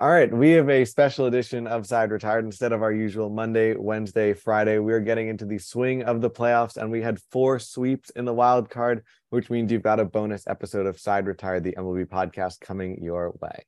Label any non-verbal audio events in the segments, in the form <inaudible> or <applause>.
All right, we have a special edition of Side Retired instead of our usual Monday, Wednesday, Friday. We're getting into the swing of the playoffs, and we had four sweeps in the wild card, which means you've got a bonus episode of Side Retired, the MLB podcast, coming your way.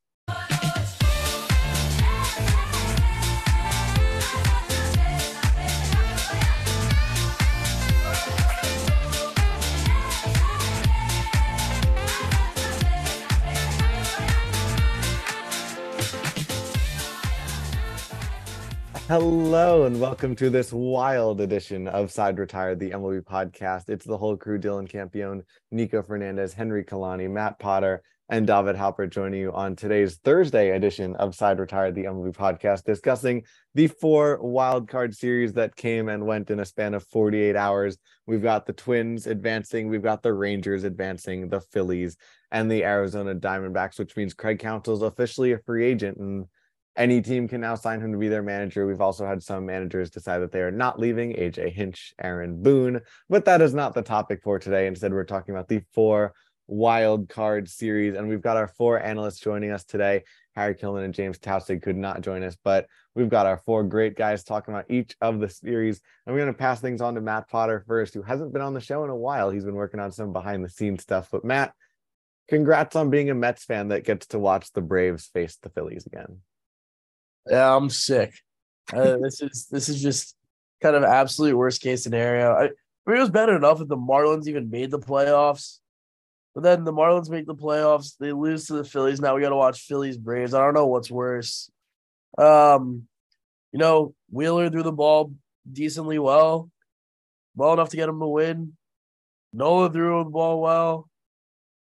Hello and welcome to this wild edition of Side Retired, the MLB podcast. It's the whole crew: Dylan Campione, Nico Fernandez, Henry Kolani, Matt Potter, and David Halpert joining you on today's Thursday edition of Side Retired, the MLB podcast, discussing the four wild card series that came and went in a span of 48 hours. We've got the Twins advancing, we've got the Rangers advancing, the Phillies, and the Arizona Diamondbacks, which means Craig Counsell's officially a free agent and any team can now sign him to be their manager. We've also had some managers decide that they are not leaving AJ Hinch, Aaron Boone, but that is not the topic for today. Instead, we're talking about the four wild card series, and we've got our four analysts joining us today. Harry Kilman and James Taussig could not join us, but we've got our four great guys talking about each of the series. And we're going to pass things on to Matt Potter first, who hasn't been on the show in a while. He's been working on some behind the scenes stuff. But Matt, congrats on being a Mets fan that gets to watch the Braves face the Phillies again. Yeah, I'm sick. Uh, <laughs> this is this is just kind of absolute worst case scenario. I, I mean, it was bad enough if the Marlins even made the playoffs, but then the Marlins make the playoffs, they lose to the Phillies. Now we got to watch Phillies Braves. I don't know what's worse. Um, you know, Wheeler threw the ball decently well, well enough to get him to win. Nola threw the ball well.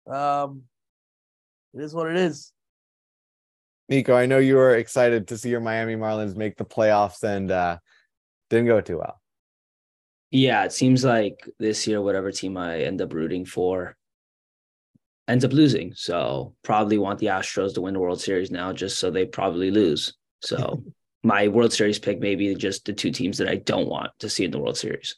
Um, it is what it is. Nico, I know you were excited to see your Miami Marlins make the playoffs and uh, didn't go too well. Yeah, it seems like this year, whatever team I end up rooting for ends up losing. So probably want the Astros to win the World Series now, just so they probably lose. So <laughs> my World Series pick may be just the two teams that I don't want to see in the World Series.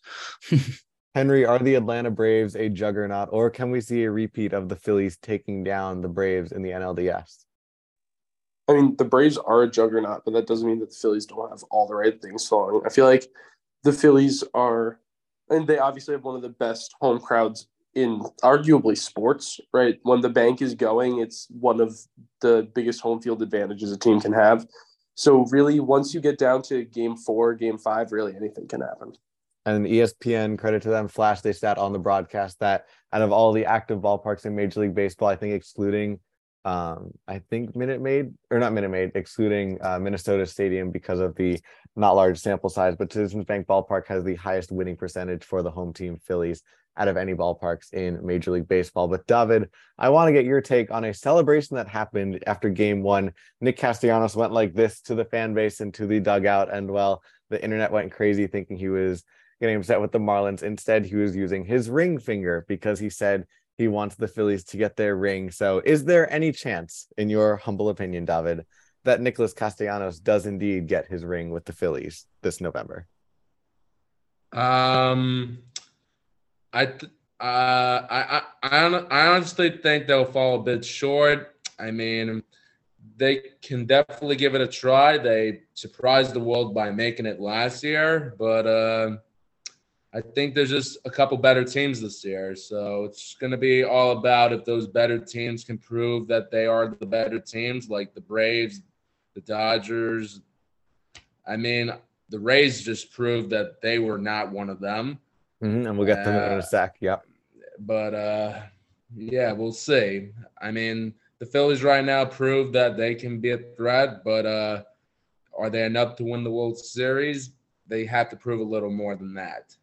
<laughs> Henry, are the Atlanta Braves a juggernaut, or can we see a repeat of the Phillies taking down the Braves in the NLDS? I mean, the Braves are a juggernaut, but that doesn't mean that the Phillies don't have all the right things going. I feel like the Phillies are, and they obviously have one of the best home crowds in arguably sports, right? When the bank is going, it's one of the biggest home field advantages a team can have. So, really, once you get down to game four, game five, really anything can happen. And ESPN, credit to them, flash they stat on the broadcast that out of all the active ballparks in Major League Baseball, I think excluding um, I think Minute Maid or not Minute Maid, excluding uh, Minnesota Stadium because of the not large sample size, but Citizens Bank Ballpark has the highest winning percentage for the home team Phillies out of any ballparks in Major League Baseball. But David, I want to get your take on a celebration that happened after game one. Nick Castellanos went like this to the fan base and to the dugout, and well, the internet went crazy thinking he was getting upset with the Marlins. Instead, he was using his ring finger because he said he wants the Phillies to get their ring. So, is there any chance, in your humble opinion, David, that Nicholas Castellanos does indeed get his ring with the Phillies this November? Um, I th- uh, I, I I honestly think they'll fall a bit short. I mean, they can definitely give it a try. They surprised the world by making it last year, but uh, I think there's just a couple better teams this year. So it's going to be all about if those better teams can prove that they are the better teams, like the Braves, the Dodgers. I mean, the Rays just proved that they were not one of them. Mm-hmm, and we'll get them uh, in a sec. Yep. But uh, yeah, we'll see. I mean, the Phillies right now prove that they can be a threat, but uh, are they enough to win the World Series? They have to prove a little more than that.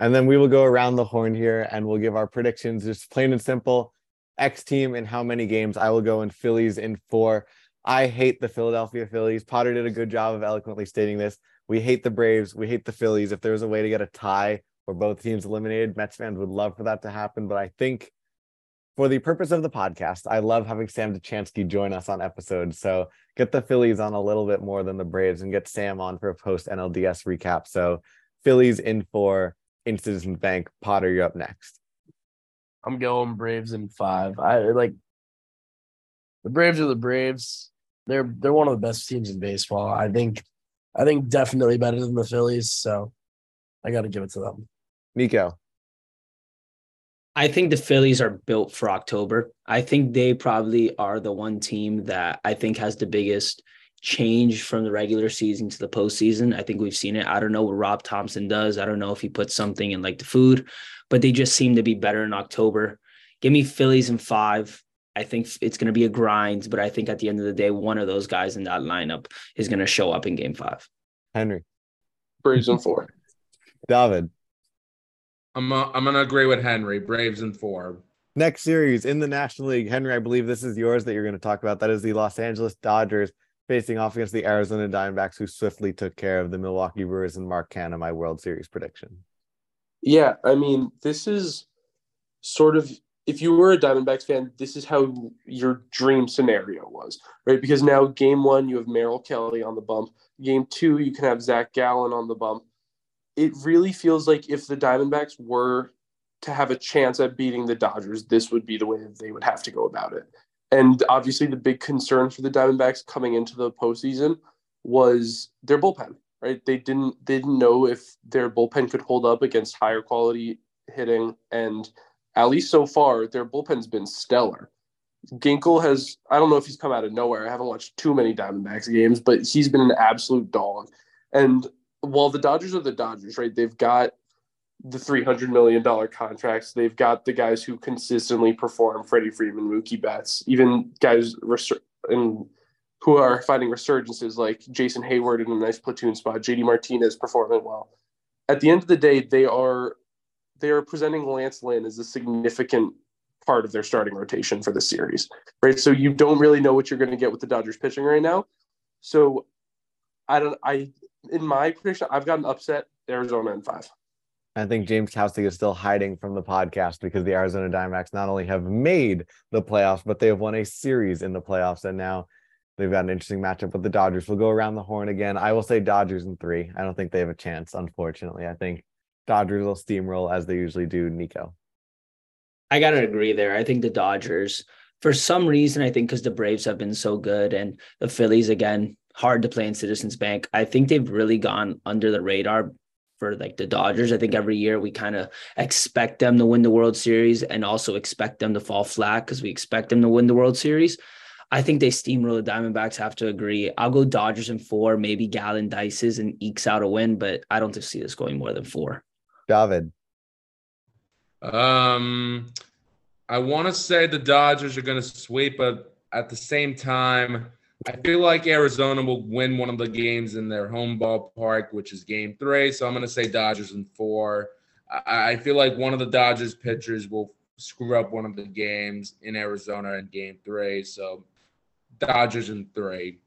And then we will go around the horn here and we'll give our predictions, just plain and simple. X team in how many games? I will go in Phillies in four. I hate the Philadelphia Phillies. Potter did a good job of eloquently stating this. We hate the Braves. We hate the Phillies. If there was a way to get a tie where both teams eliminated, Mets fans would love for that to happen. But I think for the purpose of the podcast, I love having Sam Dechansky join us on episodes. So get the Phillies on a little bit more than the Braves and get Sam on for a post NLDS recap. So Phillies in four, in Citizens Bank. Potter, you're up next. I'm going Braves in five. I like the Braves are the Braves. they're they're one of the best teams in baseball. I think I think definitely better than the Phillies. So I got to give it to them. Nico. I think the Phillies are built for October. I think they probably are the one team that I think has the biggest change from the regular season to the postseason. I think we've seen it. I don't know what Rob Thomson does. I don't know if he puts something in like the food, but they just seem to be better in October. Give me Phillies in five. I think it's going to be a grind, but I think at the end of the day, one of those guys in that lineup is going to show up in game five. Henry. Braves in four. <laughs> David. I'm uh, I'm gonna agree with Henry. Braves in four. Next series in the National League, Henry. I believe this is yours that you're going to talk about. That is the Los Angeles Dodgers facing off against the Arizona Diamondbacks, who swiftly took care of the Milwaukee Brewers and Mark Canha, my World Series prediction. Yeah, I mean, this is sort of if you were a Diamondbacks fan, this is how your dream scenario was, right? Because now game one, you have Merrill Kelly on the bump. Game two, you can have Zach Gallen on the bump. It really feels like if the Diamondbacks were to have a chance at beating the Dodgers, this would be the way that they would have to go about it. And obviously, the big concern for the Diamondbacks coming into the postseason was their bullpen, right? They didn't they didn't know if their bullpen could hold up against higher quality hitting, and at least so far, their bullpen's been stellar. Ginkel has I don't know if he's come out of nowhere. I haven't watched too many Diamondbacks games, but he's been an absolute dog. And while the Dodgers are the Dodgers, right? They've got the $300 million contracts. They've got the guys who consistently perform Freddie Freeman, Mookie Betts, even guys resur- and who are finding resurgences like Jason Heyward in a nice platoon spot, JD Martinez performing well. At the end of the day, they are they are presenting Lance Lynn as a significant part of their starting rotation for the series, right? So you don't really know what you're going to get with the Dodgers pitching right now. So I don't I in my prediction, I've got an upset Arizona in five. I think James Taustig is still hiding from the podcast because the Arizona Diamondbacks not only have made the playoffs, but they have won a series in the playoffs. And now they've got an interesting matchup with the Dodgers. We'll go around the horn again. I will say Dodgers in three. I don't think they have a chance, unfortunately. I think Dodgers will steamroll as they usually do. Nico. I got to agree there. I think the Dodgers, for some reason, I think because the Braves have been so good and the Phillies, again, hard to play in Citizens Bank. I think they've really gone under the radar for like the Dodgers. I think every year we kind of expect them to win the World Series and also expect them to fall flat because we expect them to win the World Series. I think they steamroll the Diamondbacks. Have to agree. I'll go Dodgers in four. Maybe Gallen dices and ekes out a win, but I don't see this going more than four. David. Um, I want to say the Dodgers are going to sweep, but at the same time, I feel like Arizona will win one of the games in their home ballpark, which is game three. So I'm going to say Dodgers in four. I, I feel like one of the Dodgers pitchers will screw up one of the games in Arizona in game three. So Dodgers in three.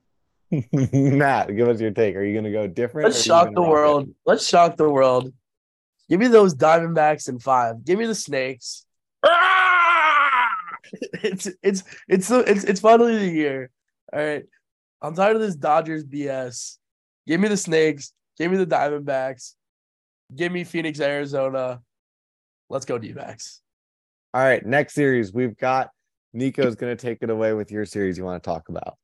<laughs> Matt, give us your take. Are you going to go different? Let's shock the world. It? Let's shock the world. Give me those Diamondbacks in five. Give me the Snakes. <laughs> it's it's it's it's it's finally the year. All right. I'm tired of this Dodgers BS. Give me the Snakes. Give me the Diamondbacks. Give me Phoenix, Arizona. Let's go, D backs. All right. Next series, we've got Nico's going to take it away with your series you want to talk about.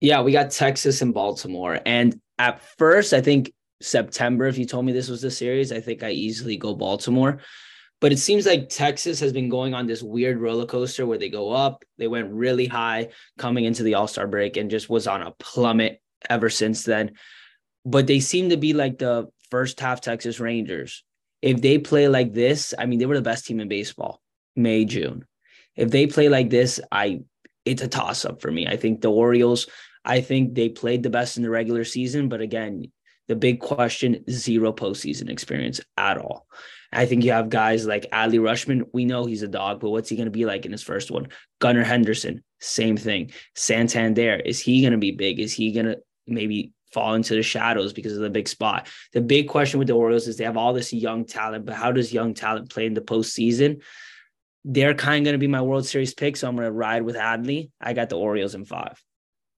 Yeah, we got Texas and Baltimore. And at first, I think September, if you told me this was the series, I think I easily go Baltimore. But it seems like Texas has been going on this weird roller coaster where they go up, they went really high coming into the All Star break and just was on a plummet ever since then. But they seem to be like the first half Texas Rangers. If they play like this, I mean, they were the best team in baseball, May, June. If they play like this, I it's a toss up for me. I think the Orioles, I think they played the best in the regular season, but again, the big question zero postseason experience at all. I think you have guys like Adley Rutschman. We know he's a dog, but what's he going to be like in his first one? Gunnar Henderson, same thing. Santander, is he going to be big? Is he going to maybe fall into the shadows because of the big spot? The big question with the Orioles is they have all this young talent, but how does young talent play in the postseason? They're kind of going to be my World Series pick, so I'm going to ride with Adley. I got the Orioles in five.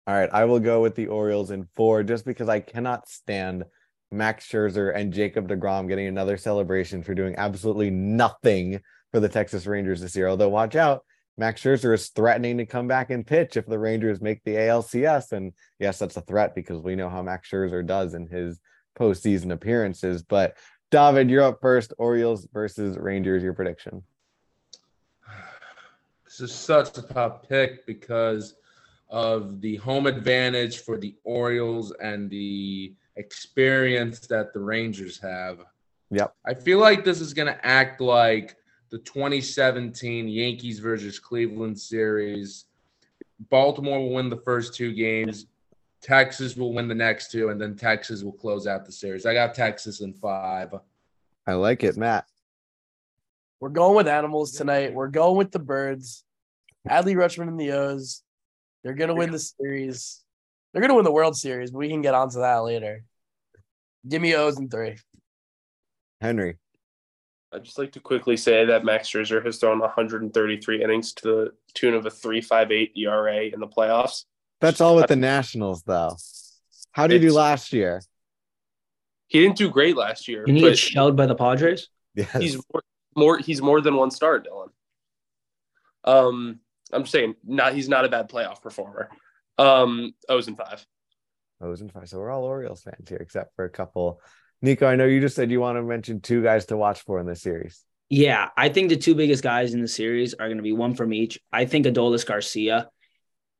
All right, I will go with the Orioles in four just because I cannot stand – Max Scherzer and Jacob DeGrom getting another celebration for doing absolutely nothing for the Texas Rangers this year. Although, watch out, Max Scherzer is threatening to come back and pitch if the Rangers make the ALCS. And yes, that's a threat because we know how Max Scherzer does in his postseason appearances. But David, you're up first. Orioles versus Rangers, your prediction. This is such a tough pick because of the home advantage for the Orioles and the experience that the Rangers have. Yep. I feel like this is going to act like the 2017 Yankees versus Cleveland series. Baltimore will win the first two games. Texas will win the next two, and then Texas will close out the series. I got Texas in five. I like it, Matt. We're going with animals tonight. We're going with the birds. Adley Rutschman and the O's. They're gonna win the series. They're gonna win the World Series, but we can get onto that later. Give me O's and three. Henry. I'd just like to quickly say that Max Scherzer has thrown 133 innings to the tune of a 3.58 ERA in the playoffs. That's all with the Nationals, though. How did you do last year? He didn't do great last year, Didn't he get shelled by the Padres? Yes. he's more, more he's more than one star, Dylan. Um, I'm just saying, not he's not a bad playoff performer. Um, O's and five. O's and five. So we're all Orioles fans here, except for a couple. Nico, I know you just said you want to mention two guys to watch for in this series. Yeah, I think the two biggest guys in the series are going to be one from each. I think Adolis Garcia.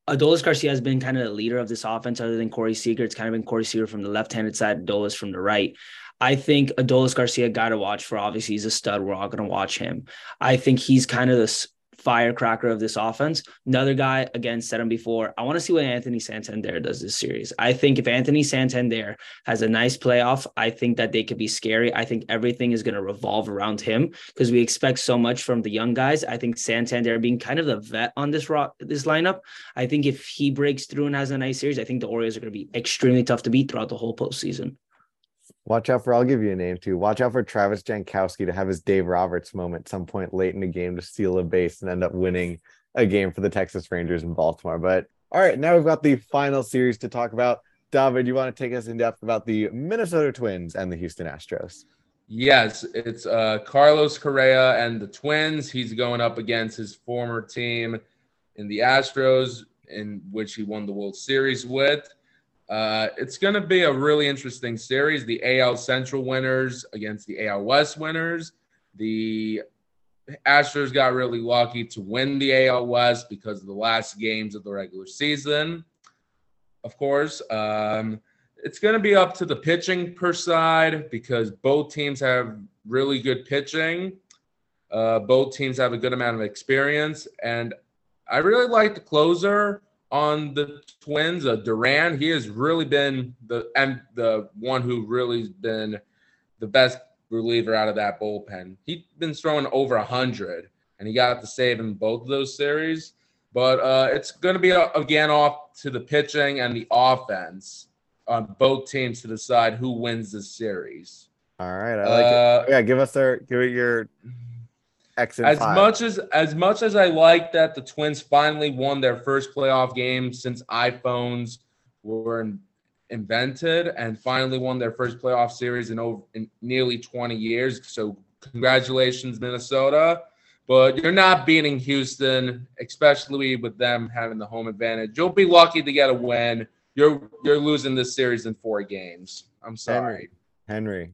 Adolis Garcia has been kind of the leader of this offense, other than Corey Seager. It's kind of been Corey Seager from the left-handed side, Adolis from the right. I think Adolis Garcia got to watch for. Obviously, he's a stud. We're all going to watch him. I think he's kind of the s- firecracker of this offense. Another guy, again, said him before. I want to see what Anthony Santander does this series. I think if Anthony Santander has a nice playoff, I think that they could be scary. I think everything is going to revolve around him because we expect so much from the young guys. I think Santander being kind of the vet on this rock, this lineup. I think if he breaks through and has a nice series, I think the Orioles are going to be extremely tough to beat throughout the whole postseason. Watch out for, I'll give you a name too. Watch out for Travis Jankowski to have his Dave Roberts moment some point late in the game to steal a base and end up winning a game for the Texas Rangers in Baltimore. But all right, now we've got the final series to talk about. David, you want to take us in depth about the Minnesota Twins and the Houston Astros? Yes, it's uh, Carlos Correa and the Twins. He's going up against his former team in the Astros, in which he won the World Series with. Uh, it's going to be a really interesting series. The AL Central winners against the AL West winners. The Astros got really lucky to win the AL West because of the last games of the regular season. Of course, um, it's going to be up to the pitching per side because both teams have really good pitching. Uh, both teams have a good amount of experience, and I really like the closer on the Twins, uh, Duran. He has really been the and the one who really has been the best reliever out of that bullpen. He's been throwing over hundred, and he got the save in both of those series. But uh, it's going to be uh, again off to the pitching and the offense on both teams to decide who wins the series. All right, I like it. Uh, Yeah, give us their give it your X and as five. much as as much as I like that the Twins finally won their first playoff game since iPhones were in, invented and finally won their first playoff series in over in nearly 20 years. So congratulations, Minnesota. But you're not beating Houston, especially with them having the home advantage. You'll be lucky to get a win. You're you're losing this series in four games. I'm sorry. Henry,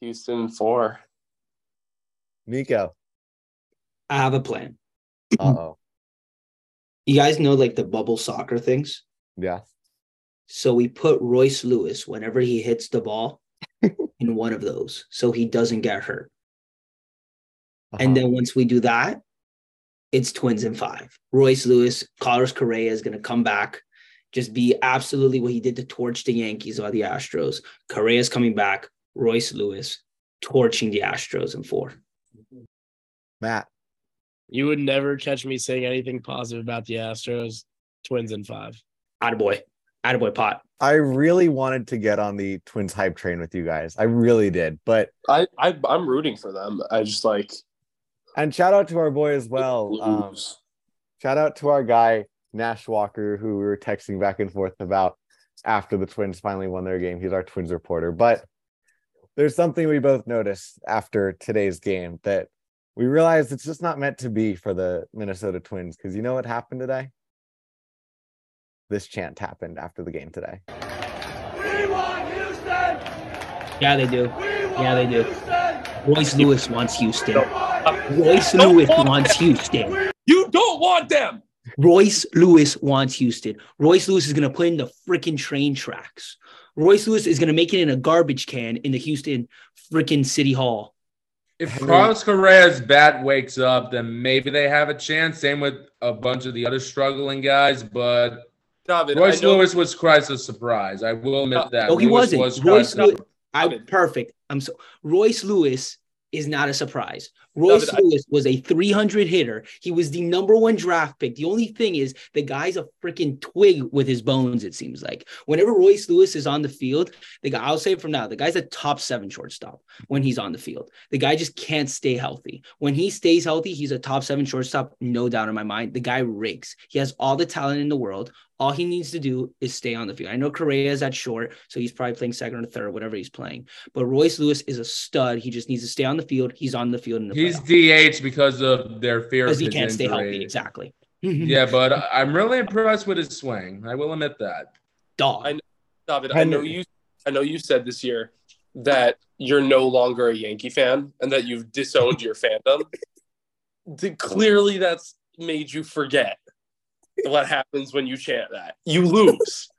Houston four. Nico. I have a plan. Uh oh. You guys know like the bubble soccer things? Yeah. So we put Royce Lewis whenever he hits the ball <laughs> in one of those so he doesn't get hurt. And Uh-huh. then once we do that, it's twins in five. Royce Lewis, Carlos Correa is going to come back, just be absolutely what he did to torch the Yankees or the Astros. Correa's coming back, Royce Lewis torching the Astros in four. Matt. You would never catch me saying anything positive about the Astros. Twins in five. Attaboy. Attaboy pot. I really wanted to get on the Twins hype train with you guys. I really did. But I, I I'm rooting for them. I just like and shout out to our boy as well. Um, shout out to our guy Nash Walker, who we were texting back and forth about after the Twins finally won their game. He's our Twins reporter. But there's something we both noticed after today's game that we realized it's just not meant to be for the Minnesota Twins because you know what happened today? This chant happened after the game today. Yeah, they do. Yeah, they do. Royce Lewis wants Houston. Royce Lewis wants Houston. You don't want them. Royce Lewis wants Houston. Royce Lewis is going to put in the freaking train tracks. Royce Lewis is going to make it in a garbage can in the Houston freaking City Hall. If Henry- Carlos Correa's bat wakes up, then maybe they have a chance. Same with a bunch of the other struggling guys, but David, Royce I Lewis was Christ a surprise. I will admit that. Oh, he Lewis wasn't. was Royce Christ- Lewis. I perfect. I'm so Royce Lewis is not a surprise. Royce David, Lewis was a 300 hitter. He was the number one draft pick. The only thing is the guy's a freaking twig with his bones. It seems like whenever Royce Lewis is on the field, the guy I'll say it from now, the guy's a top seven shortstop when he's on the field. The guy just can't stay healthy. When he stays healthy, he's a top seven shortstop, no doubt in my mind. The guy rigs. He has all the talent in the world. All he needs to do is stay on the field. I know Correa is at short, so he's probably playing second or third, whatever he's playing. But Royce Lewis is a stud. He just needs to stay on the field. He's on the field in the He's DH because of their fear because he can't stay healthy. Exactly. Mm-hmm. Yeah, but I'm really impressed with his swing. I will admit that. Dog. I- David, I know you. I know you said this year that you're no longer a Yankee fan and that you've disowned your <laughs> fandom. Clearly, that's made you forget what happens when you chant that. You lose.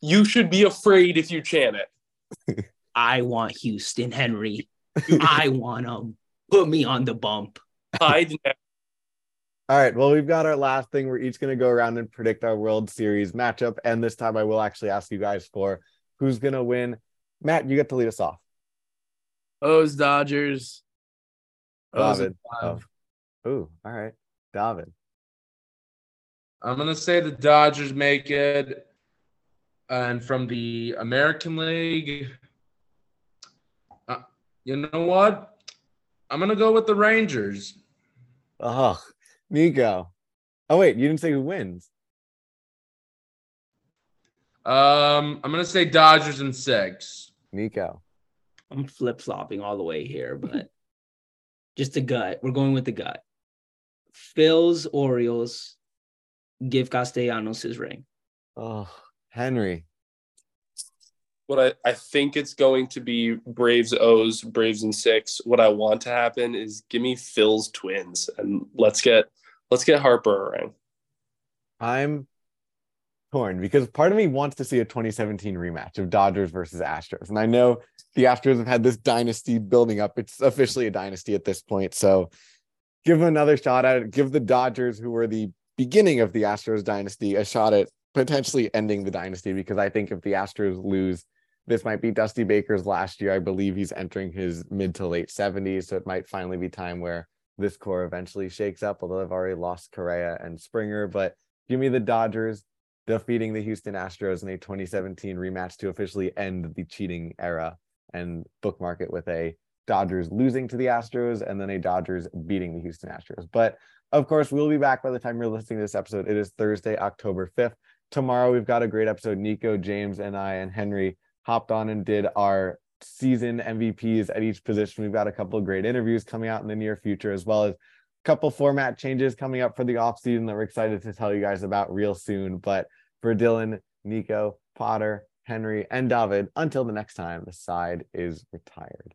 you should be afraid if you chant it. <laughs> I want Houston Henry. <laughs> I want him. Put me on the bump. <laughs> Hide now. All right. Well, we've got our last thing. We're each going to go around and predict our World Series matchup. And this time I will actually ask you guys for who's going to win. Matt, you get to lead us off. O's Dodgers. O's David. Oh. Ooh, all right. David. I'm gonna say the Dodgers make it, and from the American League, uh, you know what? I'm gonna go with the Rangers. Oh, Nico. Oh, wait. You didn't say who wins. Um, I'm gonna say Dodgers and six. Nico. I'm flip flopping all the way here, but <laughs> just the gut. We're going with the gut. Phil's Orioles give Castellanos his ring. Oh, Henry. What I, I think it's going to be Braves O's, Braves and six. What I want to happen is give me Phil's twins and let's get let's get Harper a ring. I'm torn because part of me wants to see a 2017 rematch of Dodgers versus Astros. And I know the Astros have had this dynasty building up. It's officially a dynasty at this point. So give them another shot at it. Give the Dodgers, who were the beginning of the Astros dynasty, a shot at potentially ending the dynasty because I think if the Astros lose, this might be Dusty Baker's last year. I believe he's entering his mid to late 70s. So it might finally be time where this core eventually shakes up, although I've already lost Correa and Springer. But give me the Dodgers defeating the Houston Astros in a 2017 rematch to officially end the cheating era and bookmark it with a Dodgers losing to the Astros and then a Dodgers beating the Houston Astros. But of course, we'll be back by the time you're listening to this episode. It is Thursday, October 5th. Tomorrow, we've got a great episode. Nico, James, and I, and Henry hopped on and did our season MVPs at each position. We've got a couple of great interviews coming out in the near future, as well as a couple format changes coming up for the offseason that we're excited to tell you guys about real soon. But for Dylan, Nico, Potter, Henry, and David, until the next time, the side is retired.